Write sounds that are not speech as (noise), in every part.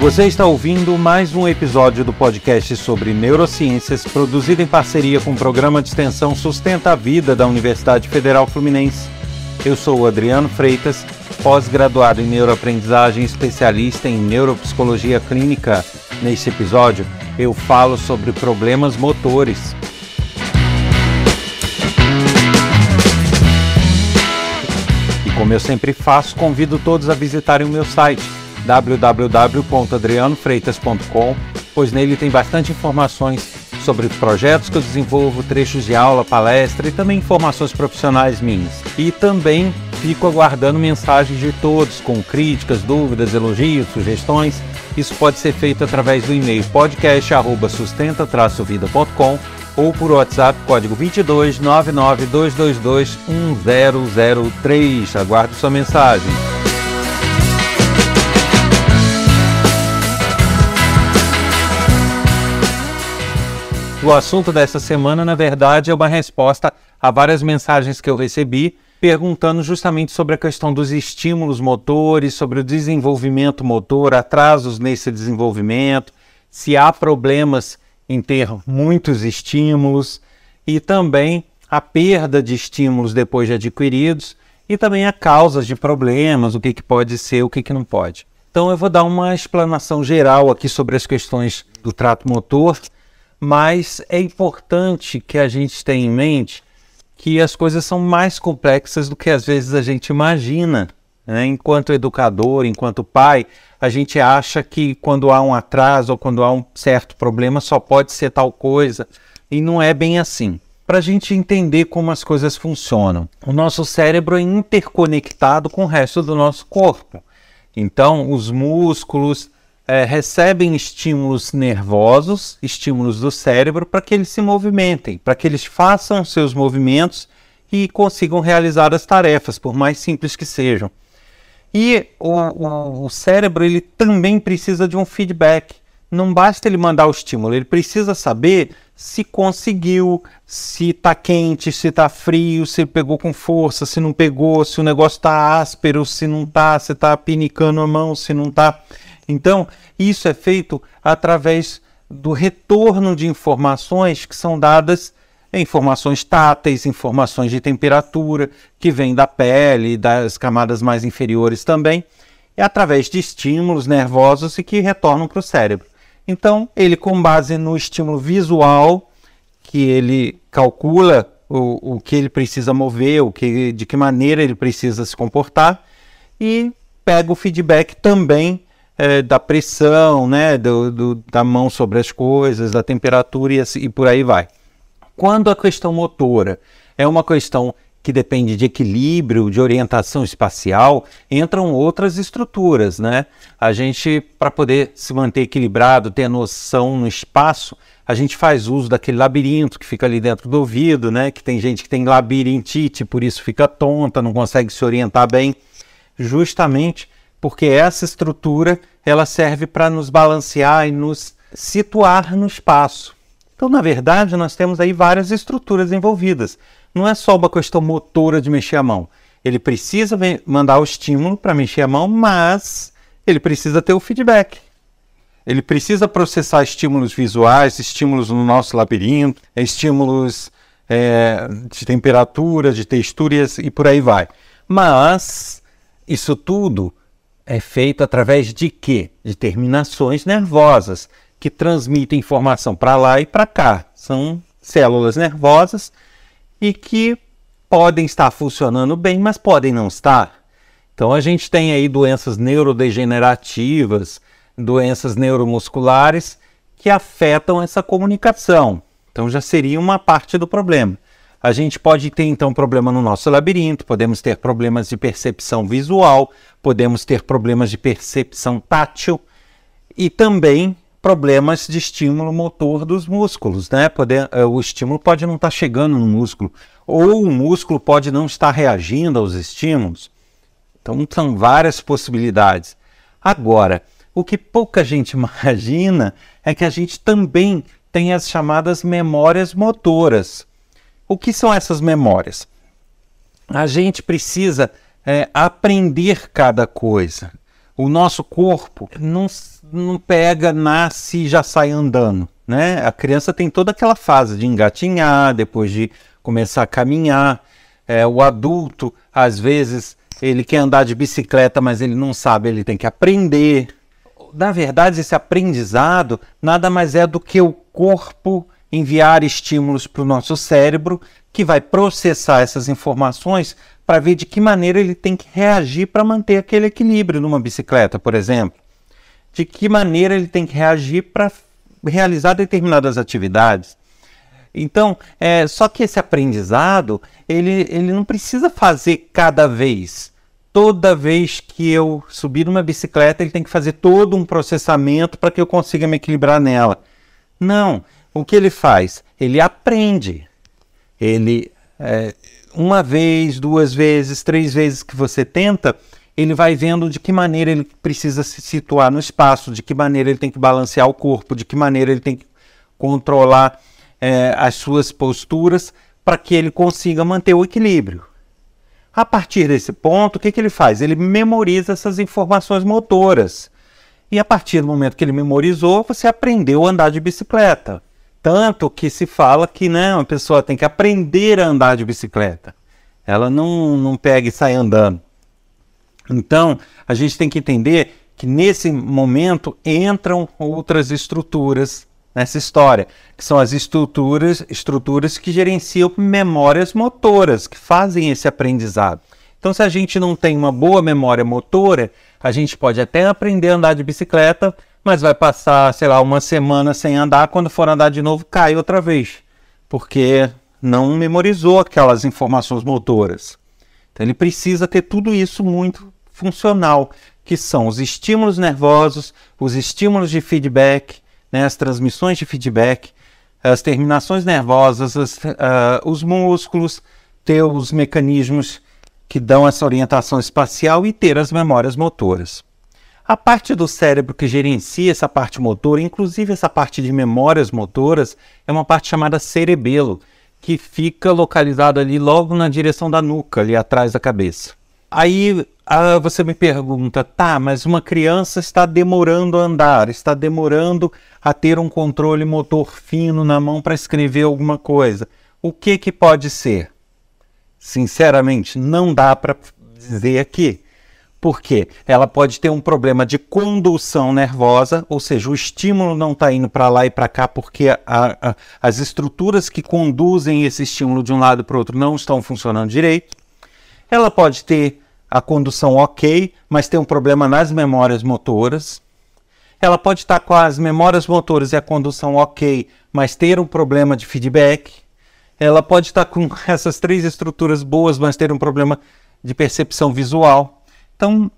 Você está ouvindo mais um episódio do podcast sobre neurociências, produzido em parceria com o programa de extensão Sustenta a Vida da Universidade Federal Fluminense. Eu sou o Adriano Freitas, pós-graduado em neuroaprendizagem, especialista em neuropsicologia clínica. Neste episódio, eu falo sobre problemas motores. E como eu sempre faço, convido todos a visitarem o meu site www.adrianofreitas.com, pois nele tem bastante informações sobre projetos que eu desenvolvo, trechos de aula, palestra e também informações profissionais minhas. E também fico aguardando mensagens de todos com críticas, dúvidas, elogios, sugestões. Isso pode ser feito através do e-mail podcast@sustenta-vida.com ou por WhatsApp código 22 99222 1003. Aguardo sua mensagem. O assunto dessa semana, na verdade, é uma resposta a várias mensagens que eu recebi perguntando justamente sobre a questão dos estímulos motores, sobre o desenvolvimento motor, atrasos nesse desenvolvimento, se há problemas em ter muitos estímulos e também a perda de estímulos depois de adquiridos e também a causas de problemas, o que, que pode ser, o que, que não pode. Então eu vou dar uma explanação geral aqui sobre as questões do trato motor mas é importante que a gente tenha em mente que as coisas são mais complexas do que às vezes a gente imagina. Né? Enquanto educador, enquanto pai, a gente acha que quando há um atraso ou quando há um certo problema só pode ser tal coisa, e não é bem assim. Para a gente entender como as coisas funcionam, o nosso cérebro é interconectado com o resto do nosso corpo. Então, os músculos, é, recebem estímulos nervosos, estímulos do cérebro, para que eles se movimentem, para que eles façam seus movimentos e consigam realizar as tarefas, por mais simples que sejam. E o, o, o cérebro ele também precisa de um feedback. Não basta ele mandar o estímulo, ele precisa saber se conseguiu, se está quente, se está frio, se pegou com força, se não pegou, se o negócio está áspero, se não está, se está pinicando a mão, se não está. Então, isso é feito através do retorno de informações que são dadas informações táteis, informações de temperatura, que vêm da pele, das camadas mais inferiores também, e através de estímulos nervosos e que retornam para o cérebro. Então, ele, com base no estímulo visual, que ele calcula o, o que ele precisa mover, o que, de que maneira ele precisa se comportar, e pega o feedback também é, da pressão, né, do, do, da mão sobre as coisas, da temperatura e, assim, e por aí vai. Quando a questão motora é uma questão que depende de equilíbrio, de orientação espacial, entram outras estruturas, né? A gente, para poder se manter equilibrado, ter noção no espaço, a gente faz uso daquele labirinto que fica ali dentro do ouvido, né? Que tem gente que tem labirintite, por isso fica tonta, não consegue se orientar bem, justamente porque essa estrutura ela serve para nos balancear e nos situar no espaço. Então, na verdade, nós temos aí várias estruturas envolvidas. Não é só uma questão motora de mexer a mão. Ele precisa mandar o estímulo para mexer a mão, mas ele precisa ter o feedback. Ele precisa processar estímulos visuais, estímulos no nosso labirinto, estímulos é, de temperatura, de texturas e por aí vai. Mas isso tudo é feito através de quê? De terminações nervosas que transmitem informação para lá e para cá. São células nervosas e que podem estar funcionando bem, mas podem não estar. Então a gente tem aí doenças neurodegenerativas, doenças neuromusculares que afetam essa comunicação. Então já seria uma parte do problema. A gente pode ter então problema no nosso labirinto, podemos ter problemas de percepção visual, podemos ter problemas de percepção tátil e também problemas de estímulo motor dos músculos, né? Poder, eh, o estímulo pode não estar tá chegando no músculo, ou o músculo pode não estar reagindo aos estímulos. Então são várias possibilidades. Agora, o que pouca gente (laughs) imagina é que a gente também tem as chamadas memórias motoras. O que são essas memórias? A gente precisa é, aprender cada coisa. O nosso corpo não, não pega, nasce e já sai andando, né? A criança tem toda aquela fase de engatinhar, depois de começar a caminhar. É, o adulto, às vezes, ele quer andar de bicicleta, mas ele não sabe, ele tem que aprender. Na verdade, esse aprendizado nada mais é do que o corpo enviar estímulos para o nosso cérebro, que vai processar essas informações para ver de que maneira ele tem que reagir para manter aquele equilíbrio numa bicicleta, por exemplo. De que maneira ele tem que reagir para realizar determinadas atividades. Então, é, só que esse aprendizado, ele, ele não precisa fazer cada vez. Toda vez que eu subir numa bicicleta, ele tem que fazer todo um processamento para que eu consiga me equilibrar nela. Não. O que ele faz? Ele aprende. Ele, é, uma vez, duas vezes, três vezes que você tenta, ele vai vendo de que maneira ele precisa se situar no espaço, de que maneira ele tem que balancear o corpo, de que maneira ele tem que controlar é, as suas posturas para que ele consiga manter o equilíbrio. A partir desse ponto, o que, que ele faz? Ele memoriza essas informações motoras. E a partir do momento que ele memorizou, você aprendeu a andar de bicicleta. Tanto que se fala que né, a pessoa tem que aprender a andar de bicicleta. Ela não, não pega e sai andando. Então, a gente tem que entender que nesse momento entram outras estruturas nessa história, que são as estruturas, estruturas que gerenciam memórias motoras, que fazem esse aprendizado. Então, se a gente não tem uma boa memória motora, a gente pode até aprender a andar de bicicleta, mas vai passar, sei lá, uma semana sem andar, quando for andar de novo, cai outra vez, porque não memorizou aquelas informações motoras. Então, ele precisa ter tudo isso muito funcional, que são os estímulos nervosos, os estímulos de feedback, né, as transmissões de feedback, as terminações nervosas, as, uh, os músculos, ter os mecanismos que dão essa orientação espacial e ter as memórias motoras. A parte do cérebro que gerencia essa parte motora, inclusive essa parte de memórias motoras, é uma parte chamada cerebelo, que fica localizado ali logo na direção da nuca, ali atrás da cabeça. Aí ah, você me pergunta, tá, mas uma criança está demorando a andar, está demorando a ter um controle motor fino na mão para escrever alguma coisa. O que que pode ser? Sinceramente, não dá para dizer aqui. Porque ela pode ter um problema de condução nervosa, ou seja, o estímulo não está indo para lá e para cá porque a, a, as estruturas que conduzem esse estímulo de um lado para o outro não estão funcionando direito. Ela pode ter a condução ok, mas tem um problema nas memórias motoras. Ela pode estar com as memórias motoras e a condução ok, mas ter um problema de feedback. Ela pode estar com (laughs) essas três estruturas boas, mas ter um problema de percepção visual. Então,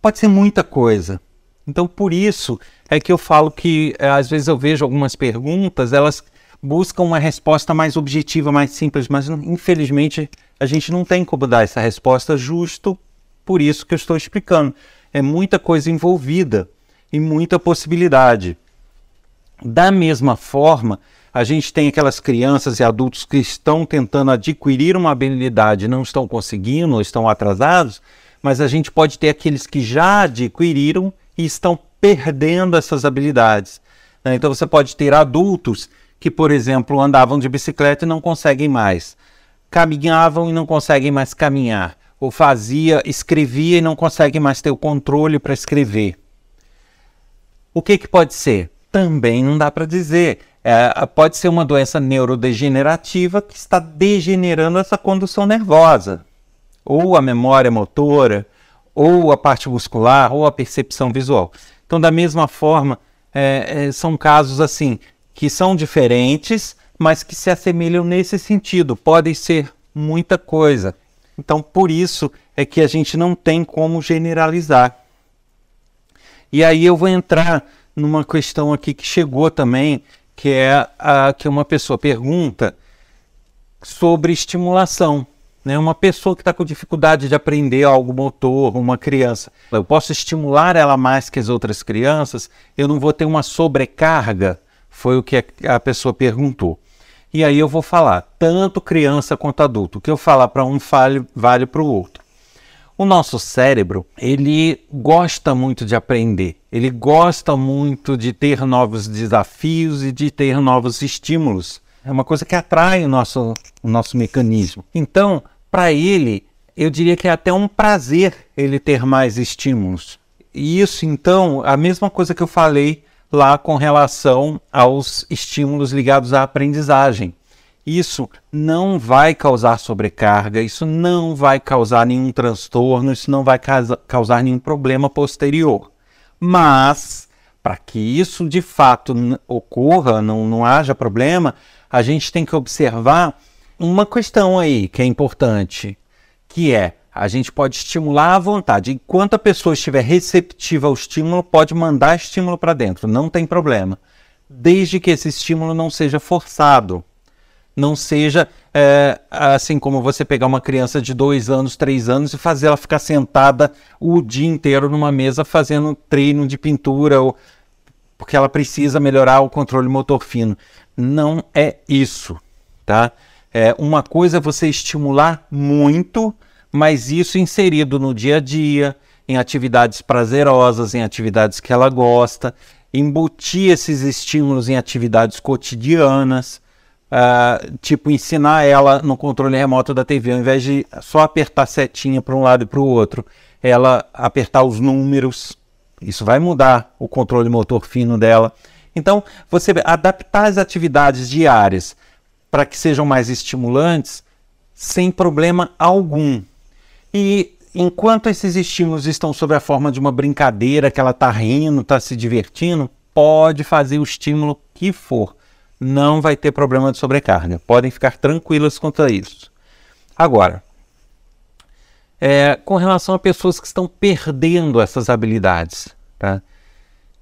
pode ser muita coisa. Então, por isso é que eu falo que eh, às vezes eu vejo algumas perguntas, elas buscam uma resposta mais objetiva, mais simples, mas infelizmente a gente não tem como dar essa resposta justo por isso que eu estou explicando. É muita coisa envolvida e muita possibilidade. Da mesma forma, a gente tem aquelas crianças e adultos que estão tentando adquirir uma habilidade, não estão conseguindo, estão atrasados, mas a gente pode ter aqueles que já adquiriram e estão perdendo essas habilidades. Né? Então você pode ter adultos que, por exemplo, andavam de bicicleta e não conseguem mais, caminhavam e não conseguem mais caminhar, ou fazia, escrevia e não consegue mais ter o controle para escrever. O que, que pode ser? Também não dá para dizer. É, pode ser uma doença neurodegenerativa que está degenerando essa condução nervosa, ou a memória motora, ou a parte muscular, ou a percepção visual. Então, da mesma forma, é, é, são casos assim que são diferentes, mas que se assemelham nesse sentido. Podem ser muita coisa. Então, por isso é que a gente não tem como generalizar. E aí eu vou entrar numa questão aqui que chegou também, que é a que uma pessoa pergunta sobre estimulação. Né? Uma pessoa que está com dificuldade de aprender algo motor, uma criança, eu posso estimular ela mais que as outras crianças, eu não vou ter uma sobrecarga? Foi o que a pessoa perguntou. E aí eu vou falar, tanto criança quanto adulto. O que eu falar para um vale, vale para o outro. O nosso cérebro, ele gosta muito de aprender, ele gosta muito de ter novos desafios e de ter novos estímulos. É uma coisa que atrai o nosso, o nosso mecanismo. Então, para ele, eu diria que é até um prazer ele ter mais estímulos. E isso, então, a mesma coisa que eu falei lá com relação aos estímulos ligados à aprendizagem. Isso não vai causar sobrecarga, isso não vai causar nenhum transtorno, isso não vai causar nenhum problema posterior. Mas, para que isso de fato ocorra, não, não haja problema, a gente tem que observar uma questão aí que é importante, que é a gente pode estimular à vontade. Enquanto a pessoa estiver receptiva ao estímulo, pode mandar estímulo para dentro, não tem problema. Desde que esse estímulo não seja forçado não seja é, assim como você pegar uma criança de dois anos, três anos e fazer ela ficar sentada o dia inteiro numa mesa fazendo treino de pintura ou porque ela precisa melhorar o controle motor fino. Não é isso, tá? É, uma coisa é você estimular muito, mas isso inserido no dia a dia, em atividades prazerosas, em atividades que ela gosta, embutir esses estímulos em atividades cotidianas. Uh, tipo, ensinar ela no controle remoto da TV, ao invés de só apertar setinha para um lado e para o outro, ela apertar os números. Isso vai mudar o controle motor fino dela. Então, você adaptar as atividades diárias para que sejam mais estimulantes, sem problema algum. E enquanto esses estímulos estão sob a forma de uma brincadeira, que ela está rindo, está se divertindo, pode fazer o estímulo que for não vai ter problema de sobrecarga. Podem ficar tranquilas quanto a isso. Agora, é, com relação a pessoas que estão perdendo essas habilidades, tá?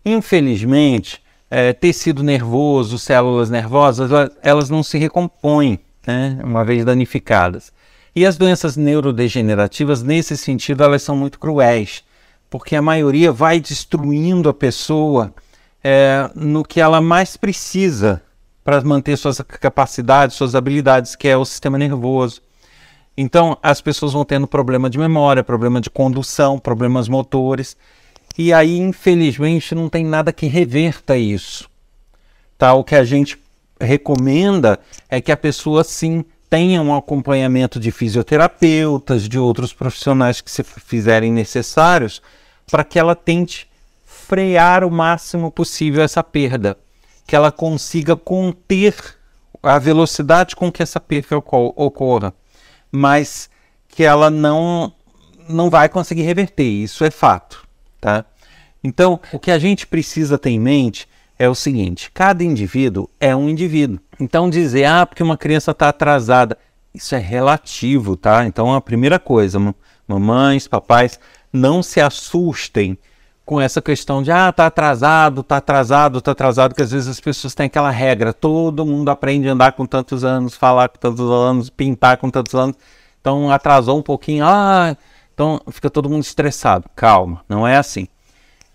infelizmente, é, tecido nervoso, células nervosas, elas não se recompõem, né, uma vez danificadas. E as doenças neurodegenerativas, nesse sentido, elas são muito cruéis, porque a maioria vai destruindo a pessoa é, no que ela mais precisa para manter suas capacidades, suas habilidades, que é o sistema nervoso. Então, as pessoas vão tendo problema de memória, problema de condução, problemas motores. E aí, infelizmente, não tem nada que reverta isso. Tá? O que a gente recomenda é que a pessoa, sim, tenha um acompanhamento de fisioterapeutas, de outros profissionais que se fizerem necessários, para que ela tente frear o máximo possível essa perda que ela consiga conter a velocidade com que essa perca ocorra, mas que ela não não vai conseguir reverter, isso é fato, tá? Então, o que a gente precisa ter em mente é o seguinte: cada indivíduo é um indivíduo. Então, dizer, ah, porque uma criança está atrasada, isso é relativo, tá? Então, a primeira coisa, mamães, papais, não se assustem com essa questão de ah, tá atrasado, tá atrasado, tá atrasado, que às vezes as pessoas têm aquela regra, todo mundo aprende a andar com tantos anos, falar com tantos anos, pintar com tantos anos, então atrasou um pouquinho, ah, então fica todo mundo estressado. Calma, não é assim.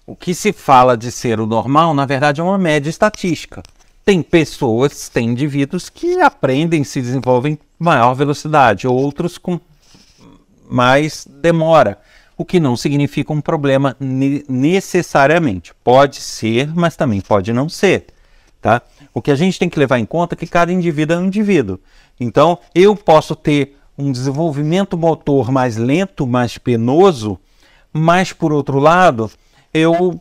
O que se fala de ser o normal, na verdade, é uma média estatística. Tem pessoas, tem indivíduos que aprendem, se desenvolvem maior velocidade, outros com mais demora o que não significa um problema necessariamente. Pode ser, mas também pode não ser. Tá? O que a gente tem que levar em conta é que cada indivíduo é um indivíduo. Então, eu posso ter um desenvolvimento motor mais lento, mais penoso, mas, por outro lado, eu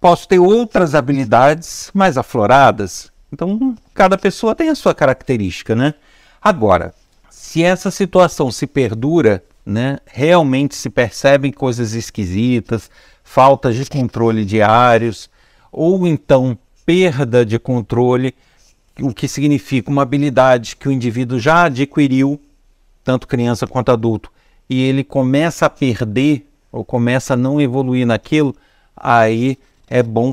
posso ter outras habilidades mais afloradas. Então, cada pessoa tem a sua característica, né? Agora, se essa situação se perdura né, realmente se percebem coisas esquisitas, falta de controle diários, ou então perda de controle, o que significa uma habilidade que o indivíduo já adquiriu, tanto criança quanto adulto, e ele começa a perder ou começa a não evoluir naquilo, aí é bom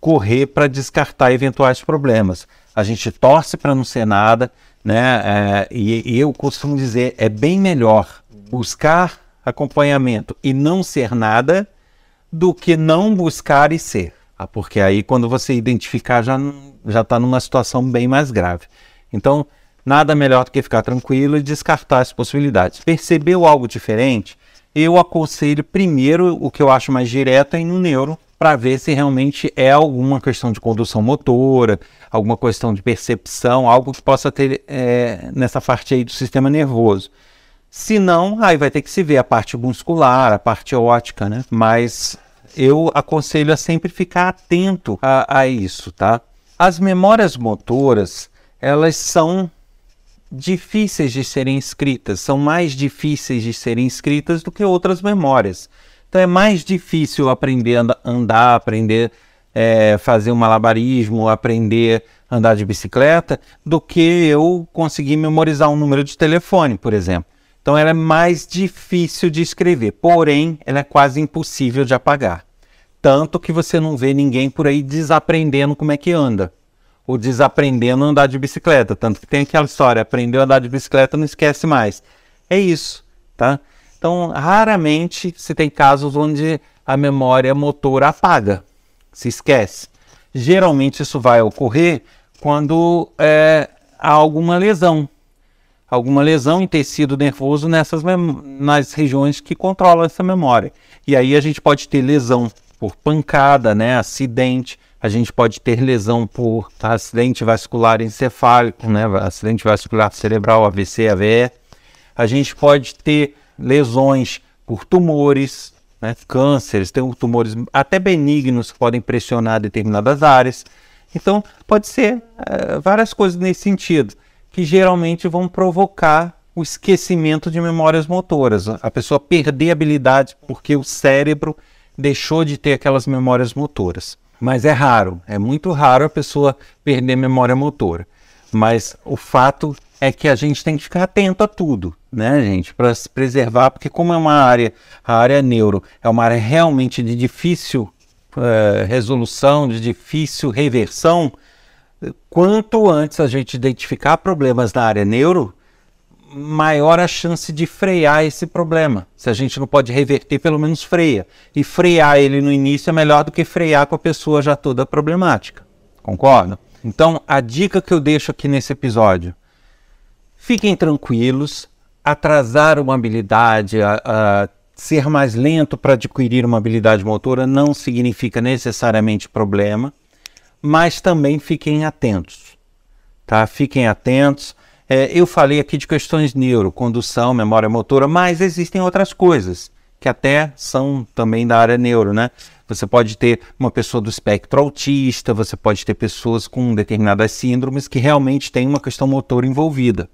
correr para descartar eventuais problemas. A gente torce para não ser nada, né? É, e, e eu costumo dizer, é bem melhor buscar acompanhamento e não ser nada do que não buscar e ser. Ah, porque aí quando você identificar já já está numa situação bem mais grave. Então, nada melhor do que ficar tranquilo e descartar as possibilidades. Percebeu algo diferente? eu aconselho primeiro o que eu acho mais direto é ir no neuro para ver se realmente é alguma questão de condução motora, alguma questão de percepção, algo que possa ter é, nessa parte aí do sistema nervoso. Se não, aí vai ter que se ver a parte muscular, a parte ótica, né? Mas eu aconselho a sempre ficar atento a, a isso, tá? As memórias motoras, elas são difíceis de serem escritas, são mais difíceis de serem escritas do que outras memórias. Então é mais difícil aprender a andar, aprender é, fazer um malabarismo, aprender a andar de bicicleta, do que eu conseguir memorizar um número de telefone, por exemplo. Então ela é mais difícil de escrever, porém ela é quase impossível de apagar. Tanto que você não vê ninguém por aí desaprendendo como é que anda ou desaprendendo a andar de bicicleta. Tanto que tem aquela história, aprendeu a andar de bicicleta, não esquece mais. É isso, tá? Então, raramente se tem casos onde a memória motora apaga, se esquece. Geralmente isso vai ocorrer quando é, há alguma lesão, alguma lesão em tecido nervoso nessas nas regiões que controlam essa memória. E aí a gente pode ter lesão por pancada, né, acidente, a gente pode ter lesão por acidente vascular encefálico, né, acidente vascular cerebral, AVC, AVE. A gente pode ter lesões por tumores, né, cânceres, tem tumores até benignos que podem pressionar determinadas áreas. Então, pode ser é, várias coisas nesse sentido, que geralmente vão provocar o esquecimento de memórias motoras. A pessoa perder habilidade porque o cérebro deixou de ter aquelas memórias motoras. Mas é raro, é muito raro a pessoa perder memória motora. Mas o fato é que a gente tem que ficar atento a tudo, né, gente, para se preservar, porque como é uma área, a área neuro é uma área realmente de difícil uh, resolução, de difícil reversão, quanto antes a gente identificar problemas na área neuro, maior a chance de frear esse problema. Se a gente não pode reverter, pelo menos freia. E frear ele no início é melhor do que frear com a pessoa já toda problemática. Concorda? Então, a dica que eu deixo aqui nesse episódio: fiquem tranquilos. Atrasar uma habilidade, a, a ser mais lento para adquirir uma habilidade motora não significa necessariamente problema, mas também fiquem atentos. Tá? Fiquem atentos é, eu falei aqui de questões neuro, condução, memória motora, mas existem outras coisas que até são também da área neuro, né? Você pode ter uma pessoa do espectro autista, você pode ter pessoas com determinadas síndromes que realmente têm uma questão motora envolvida.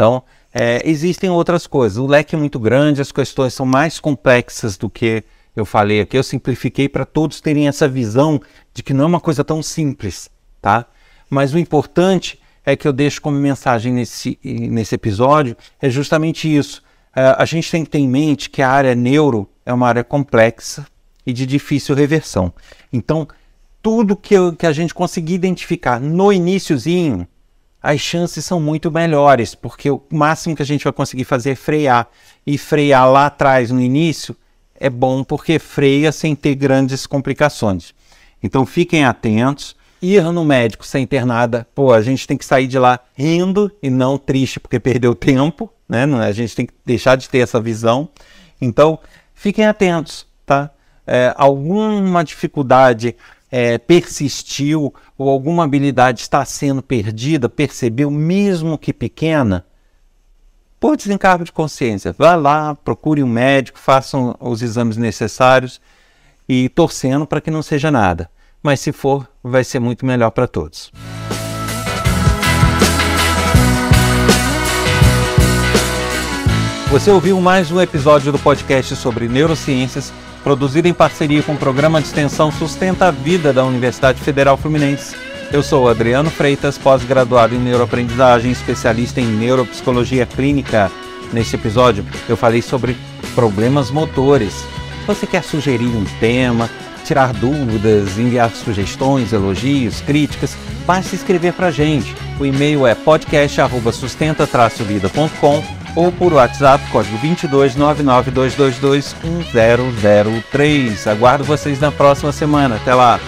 Então, é, existem outras coisas. O leque é muito grande, as questões são mais complexas do que eu falei aqui. Eu simplifiquei para todos terem essa visão de que não é uma coisa tão simples, tá? Mas o importante é que eu deixo como mensagem nesse, nesse episódio é justamente isso. É, a gente tem que ter em mente que a área neuro é uma área complexa e de difícil reversão. Então, tudo que, eu, que a gente conseguir identificar no iníciozinho, as chances são muito melhores, porque o máximo que a gente vai conseguir fazer é frear. E frear lá atrás, no início, é bom porque freia sem ter grandes complicações. Então fiquem atentos ir no médico sem ter nada, pô, a gente tem que sair de lá rindo e não triste porque perdeu tempo, né? A gente tem que deixar de ter essa visão. Então, fiquem atentos, tá? É, alguma dificuldade é, persistiu ou alguma habilidade está sendo perdida, percebeu, mesmo que pequena, por desencargo de consciência, vá lá, procure um médico, façam os exames necessários e torcendo para que não seja nada mas se for, vai ser muito melhor para todos. Você ouviu mais um episódio do podcast sobre neurociências, produzido em parceria com o programa de extensão Sustenta a Vida da Universidade Federal Fluminense. Eu sou Adriano Freitas, pós-graduado em neuroaprendizagem, especialista em neuropsicologia clínica. Neste episódio, eu falei sobre problemas motores. Você quer sugerir um tema, tirar dúvidas, enviar sugestões, elogios, críticas, basta escrever para gente. O e-mail é podcast@sustenta-vida.com ou por WhatsApp, código 22 99222 1003. Aguardo vocês na próxima semana. Até lá!